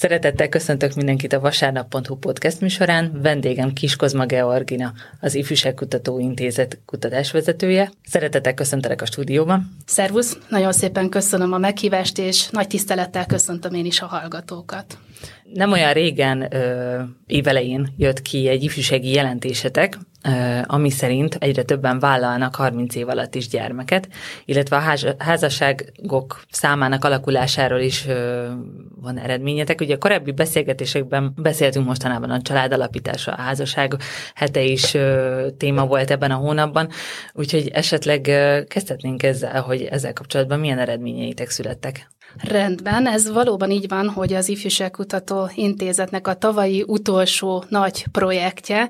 Szeretettel köszöntök mindenkit a vasárnap.hu podcast műsorán. Vendégem Kiskozma Georgina, az Ifjúságkutató Intézet kutatásvezetője. Szeretettel köszöntelek a stúdióban. Szervusz, nagyon szépen köszönöm a meghívást, és nagy tisztelettel köszöntöm én is a hallgatókat. Nem olyan régen, ö, évelején jött ki egy ifjúsági jelentésetek, ami szerint egyre többen vállalnak 30 év alatt is gyermeket, illetve a ház, házasságok számának alakulásáról is van eredményetek. Ugye a korábbi beszélgetésekben beszéltünk mostanában a családalapításra, a házasság hete is téma volt ebben a hónapban, úgyhogy esetleg kezdhetnénk ezzel, hogy ezzel kapcsolatban milyen eredményeitek születtek. Rendben, ez valóban így van, hogy az Ifjúságkutató Intézetnek a tavalyi utolsó nagy projektje,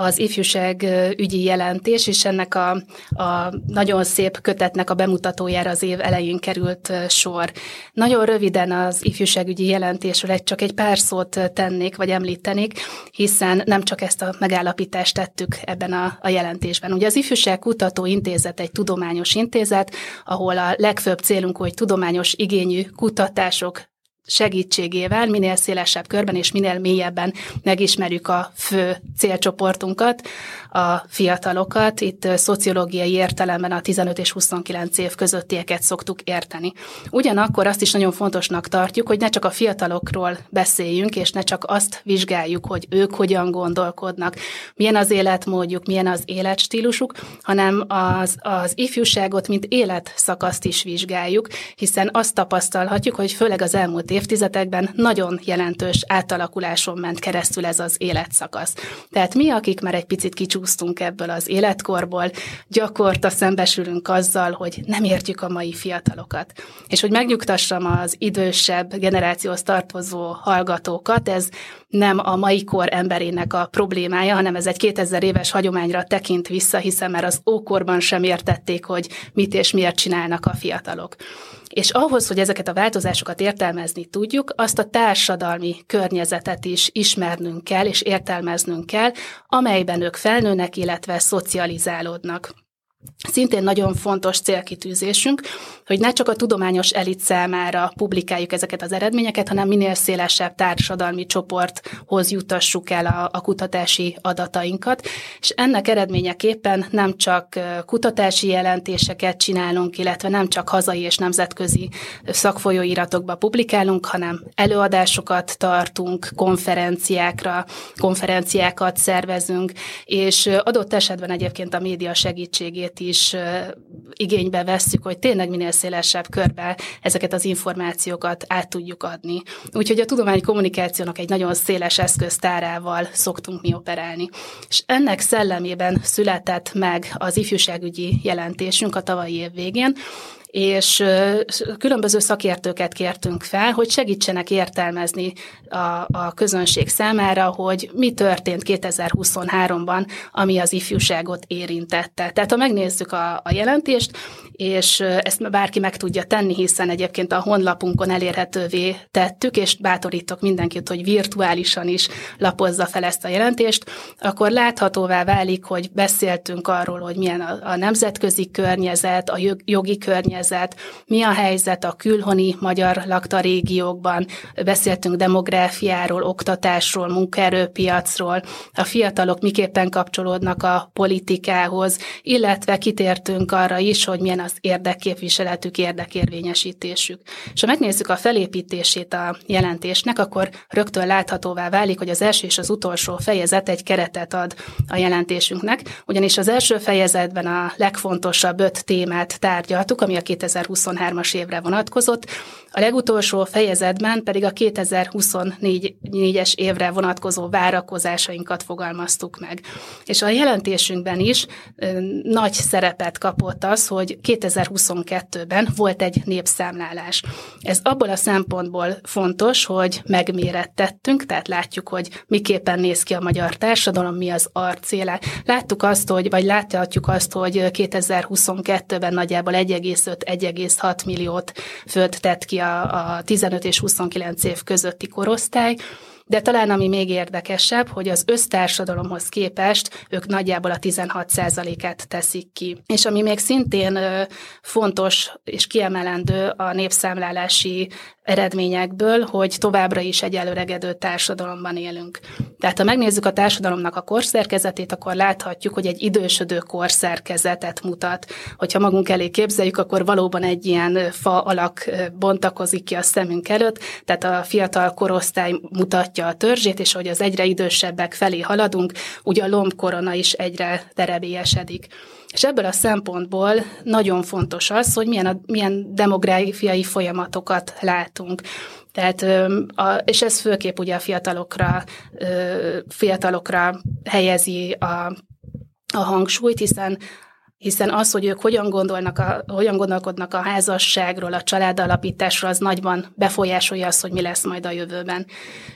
az ifjúság ügyi jelentés, és ennek a, a nagyon szép kötetnek a bemutatójára az év elején került sor. Nagyon röviden az ifjúságügyi jelentésről egy csak egy pár szót tennék, vagy említenék, hiszen nem csak ezt a megállapítást tettük ebben a, a jelentésben. Ugye az Ifjúság Kutató Intézet egy tudományos intézet, ahol a legfőbb célunk, hogy tudományos igényű kutatások segítségével minél szélesebb körben és minél mélyebben megismerjük a fő célcsoportunkat, a fiatalokat. Itt szociológiai értelemben a 15 és 29 év közöttieket szoktuk érteni. Ugyanakkor azt is nagyon fontosnak tartjuk, hogy ne csak a fiatalokról beszéljünk, és ne csak azt vizsgáljuk, hogy ők hogyan gondolkodnak, milyen az életmódjuk, milyen az életstílusuk, hanem az, az ifjúságot, mint életszakaszt is vizsgáljuk, hiszen azt tapasztalhatjuk, hogy főleg az elmúlt évtizedekben nagyon jelentős átalakuláson ment keresztül ez az életszakasz. Tehát mi, akik már egy picit kicsúsztunk ebből az életkorból, gyakorta szembesülünk azzal, hogy nem értjük a mai fiatalokat. És hogy megnyugtassam az idősebb generációhoz tartozó hallgatókat, ez nem a mai kor emberének a problémája, hanem ez egy 2000 éves hagyományra tekint vissza, hiszen már az ókorban sem értették, hogy mit és miért csinálnak a fiatalok. És ahhoz, hogy ezeket a változásokat értelmezni tudjuk, azt a társadalmi környezetet is ismernünk kell, és értelmeznünk kell, amelyben ők felnőnek, illetve szocializálódnak. Szintén nagyon fontos célkitűzésünk, hogy ne csak a tudományos elit számára publikáljuk ezeket az eredményeket, hanem minél szélesebb társadalmi csoporthoz jutassuk el a, a kutatási adatainkat, és ennek eredményeképpen nem csak kutatási jelentéseket csinálunk, illetve nem csak hazai és nemzetközi szakfolyóiratokba publikálunk, hanem előadásokat tartunk, konferenciákra, konferenciákat szervezünk, és adott esetben egyébként a média segítségét segítségét is igénybe vesszük, hogy tényleg minél szélesebb körbe ezeket az információkat át tudjuk adni. Úgyhogy a tudományi kommunikációnak egy nagyon széles eszköztárával szoktunk mi operálni. És ennek szellemében született meg az ifjúságügyi jelentésünk a tavalyi év végén, és különböző szakértőket kértünk fel, hogy segítsenek értelmezni a, a közönség számára, hogy mi történt 2023-ban, ami az ifjúságot érintette. Tehát ha megnézzük a, a jelentést, és ezt bárki meg tudja tenni, hiszen egyébként a honlapunkon elérhetővé tettük, és bátorítok mindenkit, hogy virtuálisan is lapozza fel ezt a jelentést, akkor láthatóvá válik, hogy beszéltünk arról, hogy milyen a, a nemzetközi környezet, a jogi környezet, mi a helyzet a külhoni magyar lakta régiókban, beszéltünk demográfiáról, oktatásról, munkaerőpiacról, a fiatalok miképpen kapcsolódnak a politikához, illetve kitértünk arra is, hogy milyen az érdekképviseletük, érdekérvényesítésük. És ha megnézzük a felépítését a jelentésnek, akkor rögtön láthatóvá válik, hogy az első és az utolsó fejezet egy keretet ad a jelentésünknek, ugyanis az első fejezetben a legfontosabb öt témát tárgyaltuk, ami a 2023-as évre vonatkozott, a legutolsó fejezetben pedig a 2024-es évre vonatkozó várakozásainkat fogalmaztuk meg. És a jelentésünkben is nagy szerepet kapott az, hogy 2022-ben volt egy népszámlálás. Ez abból a szempontból fontos, hogy megmérettettünk, tehát látjuk, hogy miképpen néz ki a magyar társadalom, mi az arcéle. Láttuk azt, hogy, vagy láthatjuk azt, hogy 2022-ben nagyjából 1,5-1,6 milliót főt tett ki a, a 15 és 29 év közötti korosztály, De talán ami még érdekesebb, hogy az össztársadalomhoz képest ők nagyjából a 16%-át teszik ki. És ami még szintén fontos és kiemelendő a népszámlálási eredményekből, hogy továbbra is egy előregedő társadalomban élünk. Tehát ha megnézzük a társadalomnak a korszerkezetét, akkor láthatjuk, hogy egy idősödő korszerkezetet mutat. Hogyha magunk elé képzeljük, akkor valóban egy ilyen fa alak bontakozik ki a szemünk előtt, tehát a fiatal korosztály mutatja a törzsét, és hogy az egyre idősebbek felé haladunk, úgy a lombkorona is egyre terebélyesedik. És ebből a szempontból nagyon fontos az, hogy milyen, a, milyen demográfiai folyamatokat látunk. Tehát, és ez főképp ugye a fiatalokra, fiatalokra helyezi a, a hangsúlyt, hiszen hiszen az, hogy ők hogyan, gondolnak a, hogyan gondolkodnak a házasságról, a családalapításról, az nagyban befolyásolja azt, hogy mi lesz majd a jövőben.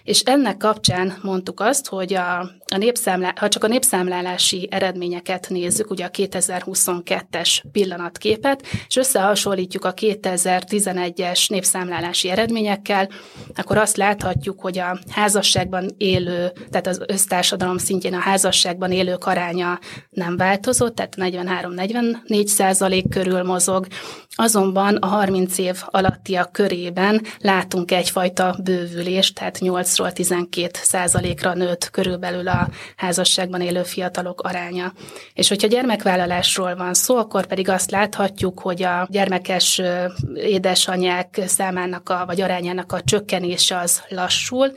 És ennek kapcsán mondtuk azt, hogy a, a népszámlá, ha csak a népszámlálási eredményeket nézzük, ugye a 2022-es pillanatképet, és összehasonlítjuk a 2011-es népszámlálási eredményekkel, akkor azt láthatjuk, hogy a házasságban élő, tehát az össztársadalom szintjén a házasságban élők aránya nem változott, tehát 43 44 százalék körül mozog, azonban a 30 év alattiak körében látunk egyfajta bővülést, tehát 8-ról 12 százalékra nőtt körülbelül a házasságban élő fiatalok aránya. És hogyha gyermekvállalásról van szó, akkor pedig azt láthatjuk, hogy a gyermekes édesanyák számának a, vagy arányának a csökkenése az lassul,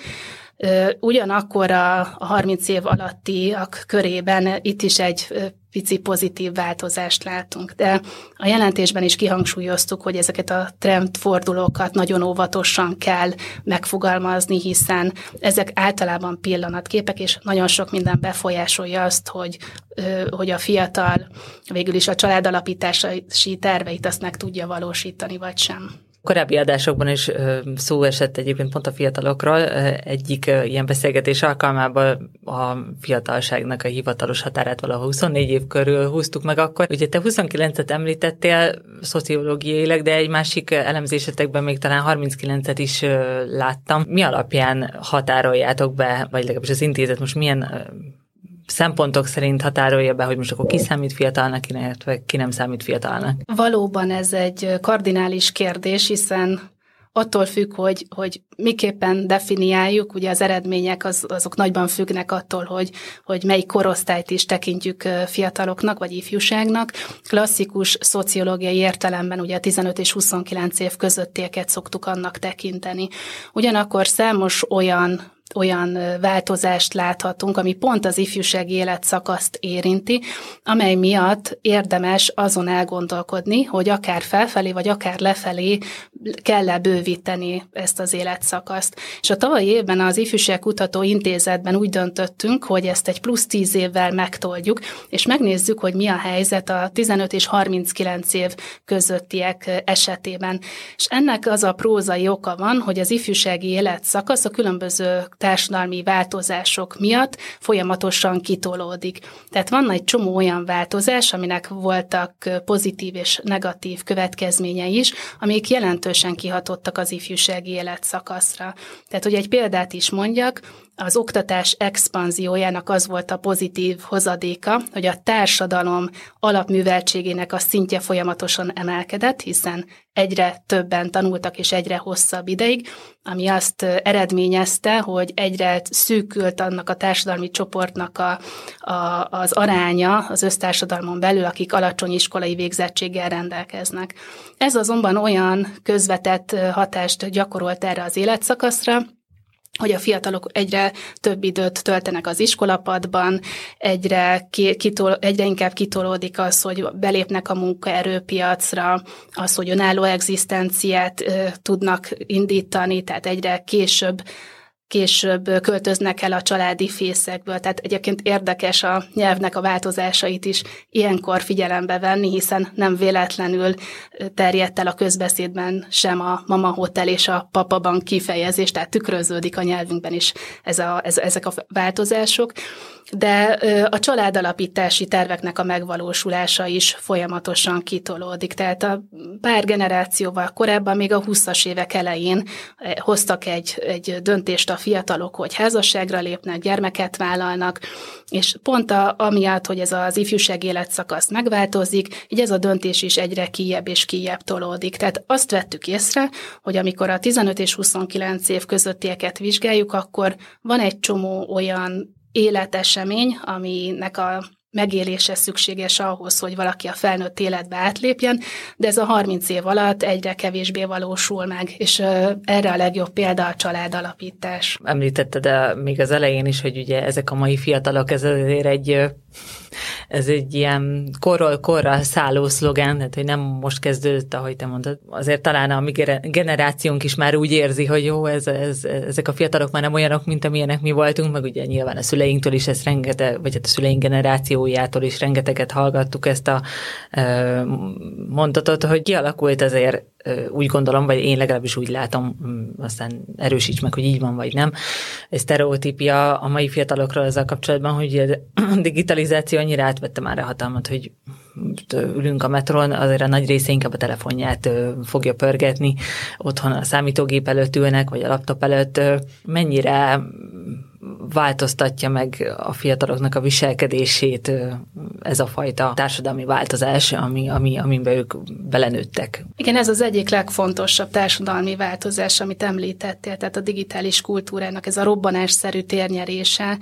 Ugyanakkor a, a 30 év alattiak körében itt is egy pici pozitív változást látunk. De a jelentésben is kihangsúlyoztuk, hogy ezeket a trendfordulókat nagyon óvatosan kell megfogalmazni, hiszen ezek általában pillanatképek, és nagyon sok minden befolyásolja azt, hogy, hogy a fiatal végül is a családalapítási terveit azt meg tudja valósítani, vagy sem. Korábbi adásokban is szó esett egyébként pont a fiatalokról. Egyik ilyen beszélgetés alkalmában a fiatalságnak a hivatalos határát valahol 24 év körül húztuk meg akkor. Ugye te 29-et említettél szociológiailag, de egy másik elemzésetekben még talán 39-et is láttam. Mi alapján határoljátok be, vagy legalábbis az intézet most milyen szempontok szerint határolja be, hogy most akkor ki számít fiatalnak, illetve ki nem számít fiatalnak? Valóban ez egy kardinális kérdés, hiszen attól függ, hogy, hogy miképpen definiáljuk, ugye az eredmények az, azok nagyban függnek attól, hogy, hogy melyik korosztályt is tekintjük fiataloknak, vagy ifjúságnak. Klasszikus szociológiai értelemben ugye a 15 és 29 év közöttieket szoktuk annak tekinteni. Ugyanakkor számos olyan olyan változást láthatunk, ami pont az ifjúsági életszakaszt érinti, amely miatt érdemes azon elgondolkodni, hogy akár felfelé, vagy akár lefelé kell-e bővíteni ezt az életszakaszt. És a tavalyi évben az Ifjúságkutató Intézetben úgy döntöttünk, hogy ezt egy plusz tíz évvel megtoldjuk, és megnézzük, hogy mi a helyzet a 15 és 39 év közöttiek esetében. És ennek az a prózai oka van, hogy az ifjúsági életszakasz a különböző társadalmi változások miatt folyamatosan kitolódik. Tehát van egy csomó olyan változás, aminek voltak pozitív és negatív következményei is, amik jelentősen kihatottak az ifjúsági életszakaszra. Tehát, hogy egy példát is mondjak, az oktatás expanziójának az volt a pozitív hozadéka, hogy a társadalom alapműveltségének a szintje folyamatosan emelkedett, hiszen egyre többen tanultak és egyre hosszabb ideig, ami azt eredményezte, hogy egyre szűkült annak a társadalmi csoportnak a, a, az aránya az össztársadalmon belül, akik alacsony iskolai végzettséggel rendelkeznek. Ez azonban olyan közvetett hatást gyakorolt erre az életszakaszra, hogy a fiatalok egyre több időt töltenek az iskolapadban, egyre, kitol, egyre inkább kitolódik az, hogy belépnek a munkaerőpiacra, az, hogy önálló egzisztenciát tudnak indítani, tehát egyre később később költöznek el a családi fészekből. Tehát egyébként érdekes a nyelvnek a változásait is ilyenkor figyelembe venni, hiszen nem véletlenül terjedt el a közbeszédben sem a mama hotel és a papaban kifejezés, tehát tükröződik a nyelvünkben is ez a, ez, ezek a változások de a családalapítási terveknek a megvalósulása is folyamatosan kitolódik. Tehát a pár generációval korábban, még a 20-as évek elején hoztak egy, egy döntést a fiatalok, hogy házasságra lépnek, gyermeket vállalnak, és pont a, amiatt, hogy ez az ifjúság életszakasz megváltozik, így ez a döntés is egyre kijebb és kijebb tolódik. Tehát azt vettük észre, hogy amikor a 15 és 29 év közöttieket vizsgáljuk, akkor van egy csomó olyan életesemény, aminek a megélése szükséges ahhoz, hogy valaki a felnőtt életbe átlépjen, de ez a 30 év alatt egyre kevésbé valósul meg, és erre a legjobb példa a családalapítás. Említetted még az elején is, hogy ugye ezek a mai fiatalok, ez azért egy ez egy ilyen korról korra szálló szlogán, tehát hogy nem most kezdődött, ahogy te mondtad. Azért talán a mi generációnk is már úgy érzi, hogy jó, ez, ez, ezek a fiatalok már nem olyanok, mint amilyenek mi voltunk, meg ugye nyilván a szüleinktől is ezt rengeteg, vagy hát a szüleink generációjától is rengeteget hallgattuk ezt a mondatot, hogy kialakult azért úgy gondolom, vagy én legalábbis úgy látom, aztán erősíts meg, hogy így van, vagy nem. Ez sztereotípia a mai fiatalokról ezzel kapcsolatban, hogy a digitalizáció annyira átvette már a hatalmat, hogy ülünk a metron, azért a nagy része inkább a telefonját fogja pörgetni, otthon a számítógép előtt ülnek, vagy a laptop előtt. Mennyire változtatja meg a fiataloknak a viselkedését ez a fajta társadalmi változás, ami, ami, amiben ők belenőttek. Igen, ez az egyik legfontosabb társadalmi változás, amit említettél, tehát a digitális kultúrának ez a robbanásszerű térnyerése,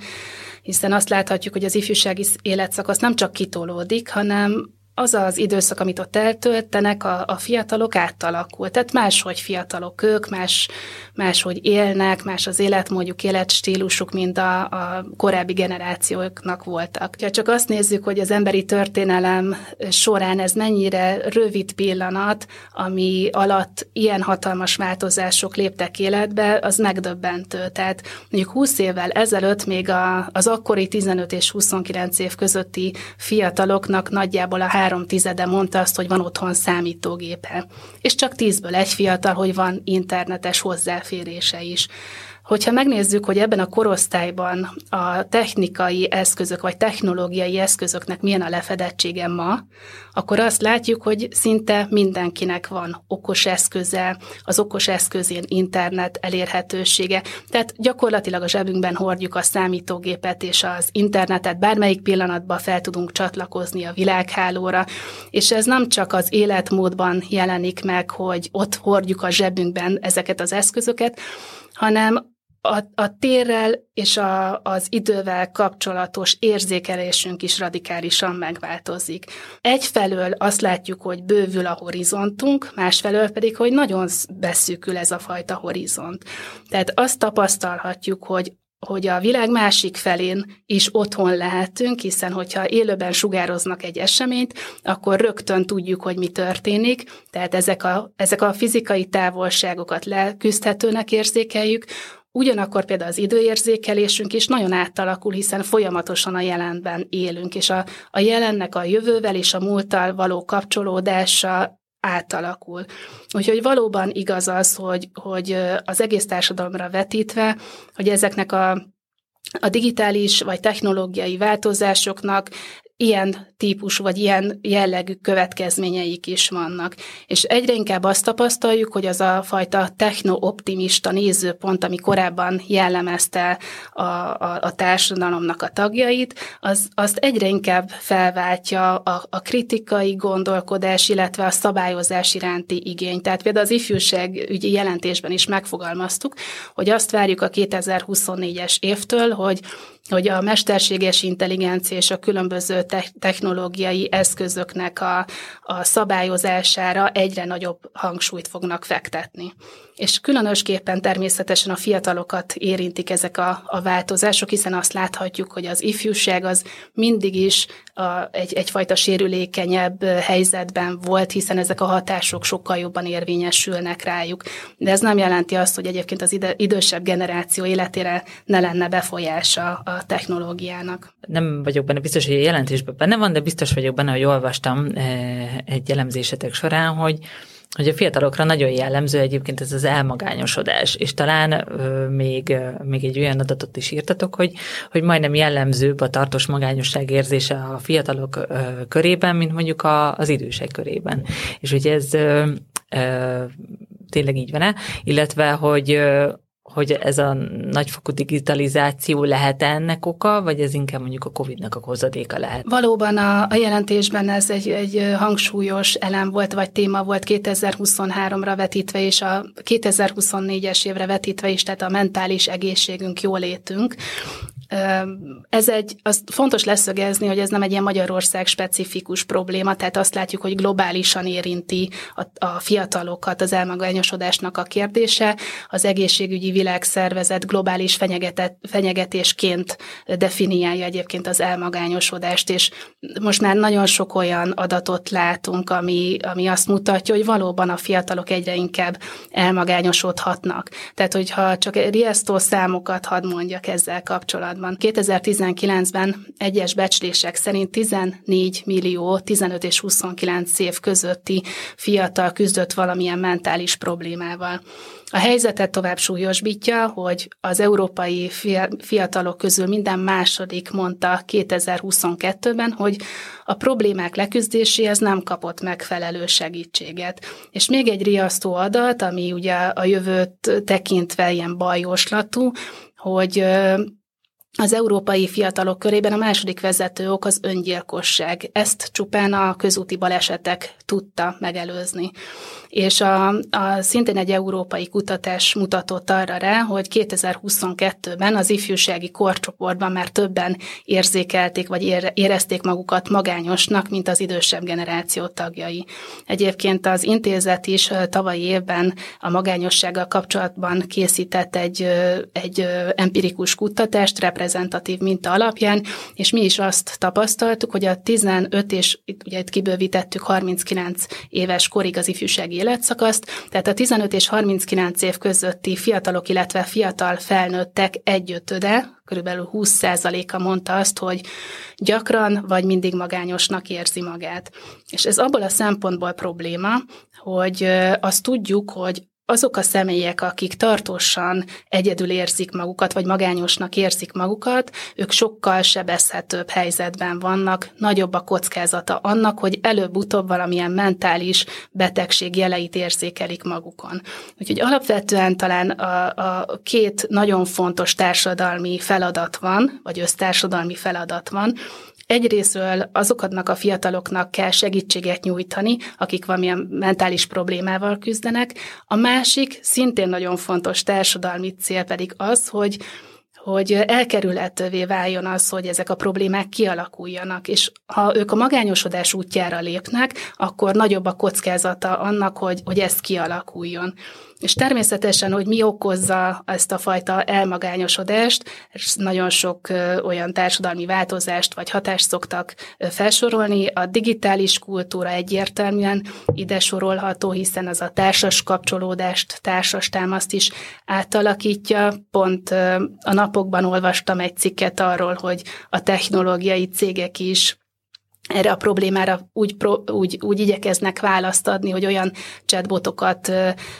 hiszen azt láthatjuk, hogy az ifjúsági életszakasz nem csak kitolódik, hanem az az időszak, amit ott eltöltenek, a, a fiatalok átalakult. Tehát máshogy fiatalok ők, más, máshogy élnek, más az életmódjuk, életstílusuk, mint a, a korábbi generációknak voltak. Ha csak azt nézzük, hogy az emberi történelem során ez mennyire rövid pillanat, ami alatt ilyen hatalmas változások léptek életbe, az megdöbbentő. Tehát mondjuk 20 évvel ezelőtt még a, az akkori 15 és 29 év közötti fiataloknak nagyjából a három tizede mondta azt, hogy van otthon számítógépe. És csak tízből egy fiatal, hogy van internetes hozzáférése is. Hogyha megnézzük, hogy ebben a korosztályban a technikai eszközök vagy technológiai eszközöknek milyen a lefedettsége ma, akkor azt látjuk, hogy szinte mindenkinek van okos eszköze, az okos eszközén internet elérhetősége. Tehát gyakorlatilag a zsebünkben hordjuk a számítógépet és az internetet, bármelyik pillanatban fel tudunk csatlakozni a világhálóra, és ez nem csak az életmódban jelenik meg, hogy ott hordjuk a zsebünkben ezeket az eszközöket, hanem a, a térrel és a, az idővel kapcsolatos érzékelésünk is radikálisan megváltozik. Egyfelől azt látjuk, hogy bővül a horizontunk, másfelől pedig, hogy nagyon beszűkül ez a fajta horizont. Tehát azt tapasztalhatjuk, hogy hogy a világ másik felén is otthon lehetünk, hiszen hogyha élőben sugároznak egy eseményt, akkor rögtön tudjuk, hogy mi történik, tehát ezek a, ezek a fizikai távolságokat leküzdhetőnek érzékeljük, Ugyanakkor például az időérzékelésünk is nagyon átalakul, hiszen folyamatosan a jelenben élünk, és a, a jelennek a jövővel és a múlttal való kapcsolódása átalakul. Úgyhogy valóban igaz az, hogy, hogy az egész társadalomra vetítve, hogy ezeknek a, a digitális vagy technológiai változásoknak ilyen típus vagy ilyen jellegű következményeik is vannak. És egyre inkább azt tapasztaljuk, hogy az a fajta techno-optimista nézőpont, ami korábban jellemezte a, a, a társadalomnak a tagjait, az, azt egyre inkább felváltja a, a kritikai gondolkodás, illetve a szabályozás iránti igény. Tehát például az ifjúságügyi jelentésben is megfogalmaztuk, hogy azt várjuk a 2024-es évtől, hogy hogy a mesterséges intelligencia és a különböző technológiai eszközöknek a, a szabályozására egyre nagyobb hangsúlyt fognak fektetni és különösképpen természetesen a fiatalokat érintik ezek a, a változások, hiszen azt láthatjuk, hogy az ifjúság az mindig is a, egy, egyfajta sérülékenyebb helyzetben volt, hiszen ezek a hatások sokkal jobban érvényesülnek rájuk. De ez nem jelenti azt, hogy egyébként az ide, idősebb generáció életére ne lenne befolyása a technológiának. Nem vagyok benne biztos, hogy a jelentésben benne van, de biztos vagyok benne, hogy olvastam eh, egy elemzésetek során, hogy hogy a fiatalokra nagyon jellemző egyébként ez az elmagányosodás, és talán ö, még, még egy olyan adatot is írtatok, hogy, hogy majdnem jellemzőbb a tartós magányosság érzése a fiatalok ö, körében, mint mondjuk a, az idősek körében. És hogy ez ö, ö, tényleg így van-e, illetve, hogy hogy ez a nagyfokú digitalizáció lehet ennek oka, vagy ez inkább mondjuk a COVID-nak a hozadéka lehet? Valóban a, a jelentésben ez egy, egy hangsúlyos elem volt, vagy téma volt 2023-ra vetítve, és a 2024-es évre vetítve is, tehát a mentális egészségünk, jólétünk. Ez egy, az fontos leszögezni, hogy ez nem egy ilyen Magyarország specifikus probléma, tehát azt látjuk, hogy globálisan érinti a, a fiatalokat az elmagányosodásnak a kérdése. Az egészségügyi világszervezet globális fenyegetésként definiálja egyébként az elmagányosodást, és most már nagyon sok olyan adatot látunk, ami, ami azt mutatja, hogy valóban a fiatalok egyre inkább elmagányosodhatnak. Tehát, hogyha csak riasztó számokat hadd mondjak ezzel kapcsolatban, kapcsolatban. 2019-ben egyes becslések szerint 14 millió 15 és 29 év közötti fiatal küzdött valamilyen mentális problémával. A helyzetet tovább súlyosbítja, hogy az európai fiatalok közül minden második mondta 2022-ben, hogy a problémák leküzdéséhez nem kapott megfelelő segítséget. És még egy riasztó adat, ami ugye a jövőt tekintve ilyen bajoslatú, hogy az európai fiatalok körében a második vezető ok az öngyilkosság. Ezt csupán a közúti balesetek tudta megelőzni és a, a szintén egy európai kutatás mutatott arra rá, hogy 2022-ben az ifjúsági korcsoportban már többen érzékelték, vagy érezték magukat magányosnak, mint az idősebb generáció tagjai. Egyébként az intézet is tavalyi évben a magányossággal kapcsolatban készített egy, egy empirikus kutatást reprezentatív minta alapján, és mi is azt tapasztaltuk, hogy a 15 és ugye itt kibővítettük 39 éves korig az ifjúsági életszakaszt, tehát a 15 és 39 év közötti fiatalok, illetve fiatal felnőttek egyötöde, körülbelül 20%-a mondta azt, hogy gyakran vagy mindig magányosnak érzi magát. És ez abból a szempontból probléma, hogy azt tudjuk, hogy azok a személyek, akik tartósan egyedül érzik magukat, vagy magányosnak érzik magukat, ők sokkal sebezhetőbb helyzetben vannak, nagyobb a kockázata annak, hogy előbb-utóbb valamilyen mentális betegség jeleit érzékelik magukon. Úgyhogy alapvetően talán a, a két nagyon fontos társadalmi feladat van, vagy össztársadalmi feladat van, Egyrésztről azoknak a fiataloknak kell segítséget nyújtani, akik valamilyen mentális problémával küzdenek. A másik, szintén nagyon fontos társadalmi cél pedig az, hogy hogy elkerülhetővé váljon az, hogy ezek a problémák kialakuljanak, és ha ők a magányosodás útjára lépnek, akkor nagyobb a kockázata annak, hogy, hogy ez kialakuljon. És természetesen, hogy mi okozza ezt a fajta elmagányosodást, nagyon sok olyan társadalmi változást vagy hatást szoktak felsorolni. A digitális kultúra egyértelműen ide sorolható, hiszen az a társas kapcsolódást, társas támaszt is átalakítja. Pont a napokban olvastam egy cikket arról, hogy a technológiai cégek is erre a problémára úgy, úgy, úgy igyekeznek választ adni, hogy olyan chatbotokat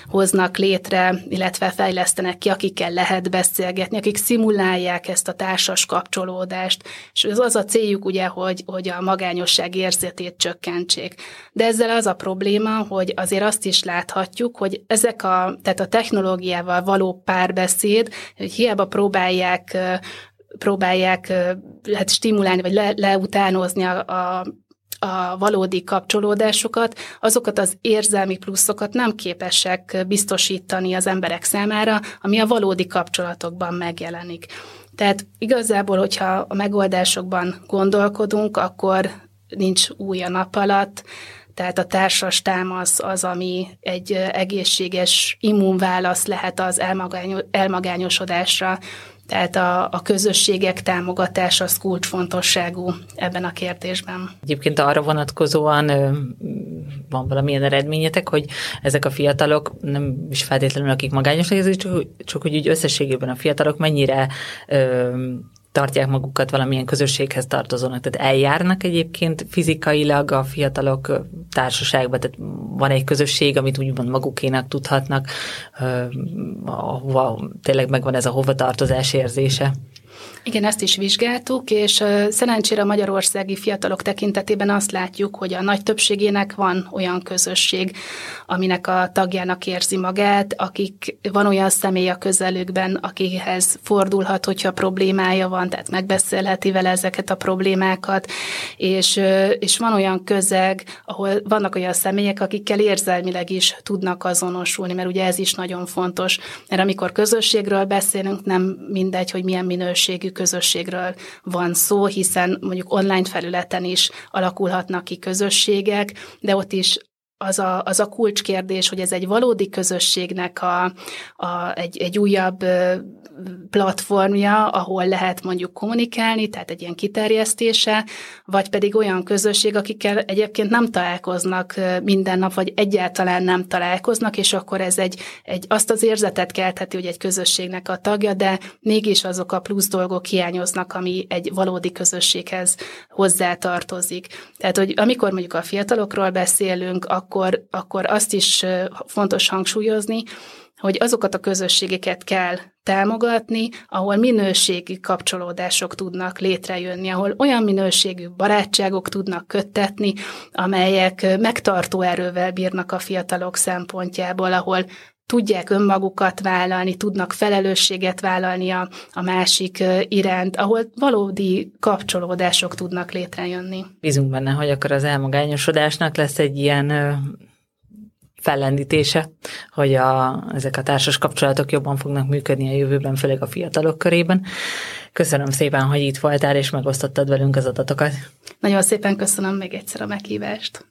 hoznak létre, illetve fejlesztenek ki, akikkel lehet beszélgetni, akik szimulálják ezt a társas kapcsolódást, és ez az a céljuk ugye, hogy, hogy a magányosság érzetét csökkentsék. De ezzel az a probléma, hogy azért azt is láthatjuk, hogy ezek a, tehát a technológiával való párbeszéd, hogy hiába próbálják próbálják hát stimulálni, vagy le, leutánozni a, a a valódi kapcsolódásokat, azokat az érzelmi pluszokat nem képesek biztosítani az emberek számára, ami a valódi kapcsolatokban megjelenik. Tehát igazából, hogyha a megoldásokban gondolkodunk, akkor nincs új a nap alatt, tehát a társas támasz az, ami egy egészséges immunválasz lehet az elmagányosodásra, tehát a, a közösségek támogatása az kulcsfontosságú ebben a kérdésben. Egyébként arra vonatkozóan van valamilyen eredményetek, hogy ezek a fiatalok nem is feltétlenül akik magányosok, csak, csak hogy úgy összességében a fiatalok mennyire tartják magukat valamilyen közösséghez tartozónak. Tehát eljárnak egyébként fizikailag a fiatalok társaságban, tehát van egy közösség, amit úgymond magukénak tudhatnak, ahova tényleg megvan ez a hovatartozás érzése. Igen, ezt is vizsgáltuk, és szerencsére a magyarországi fiatalok tekintetében azt látjuk, hogy a nagy többségének van olyan közösség, aminek a tagjának érzi magát, akik van olyan személy a közelükben, akihez fordulhat, hogyha problémája van, tehát megbeszélheti vele ezeket a problémákat, és, és van olyan közeg, ahol vannak olyan személyek, akikkel érzelmileg is tudnak azonosulni, mert ugye ez is nagyon fontos, mert amikor közösségről beszélünk, nem mindegy, hogy milyen minőségű közösségről van szó, hiszen mondjuk online felületen is alakulhatnak ki közösségek, de ott is az a, az a kulcskérdés, hogy ez egy valódi közösségnek a, a, egy, egy újabb platformja, ahol lehet mondjuk kommunikálni, tehát egy ilyen kiterjesztése, vagy pedig olyan közösség, akikkel egyébként nem találkoznak minden nap, vagy egyáltalán nem találkoznak, és akkor ez egy, egy azt az érzetet keltheti, hogy egy közösségnek a tagja, de mégis azok a plusz dolgok hiányoznak, ami egy valódi közösséghez hozzátartozik. Tehát, hogy amikor mondjuk a fiatalokról beszélünk, akkor, akkor azt is fontos hangsúlyozni, hogy azokat a közösségeket kell támogatni, ahol minőségi kapcsolódások tudnak létrejönni, ahol olyan minőségű barátságok tudnak köttetni, amelyek megtartó erővel bírnak a fiatalok szempontjából, ahol tudják önmagukat vállalni, tudnak felelősséget vállalni a, a másik iránt, ahol valódi kapcsolódások tudnak létrejönni. Bízunk benne, hogy akkor az elmagányosodásnak lesz egy ilyen fellendítése, hogy a, ezek a társas kapcsolatok jobban fognak működni a jövőben, főleg a fiatalok körében. Köszönöm szépen, hogy itt voltál, és megosztottad velünk az adatokat. Nagyon szépen köszönöm még egyszer a meghívást.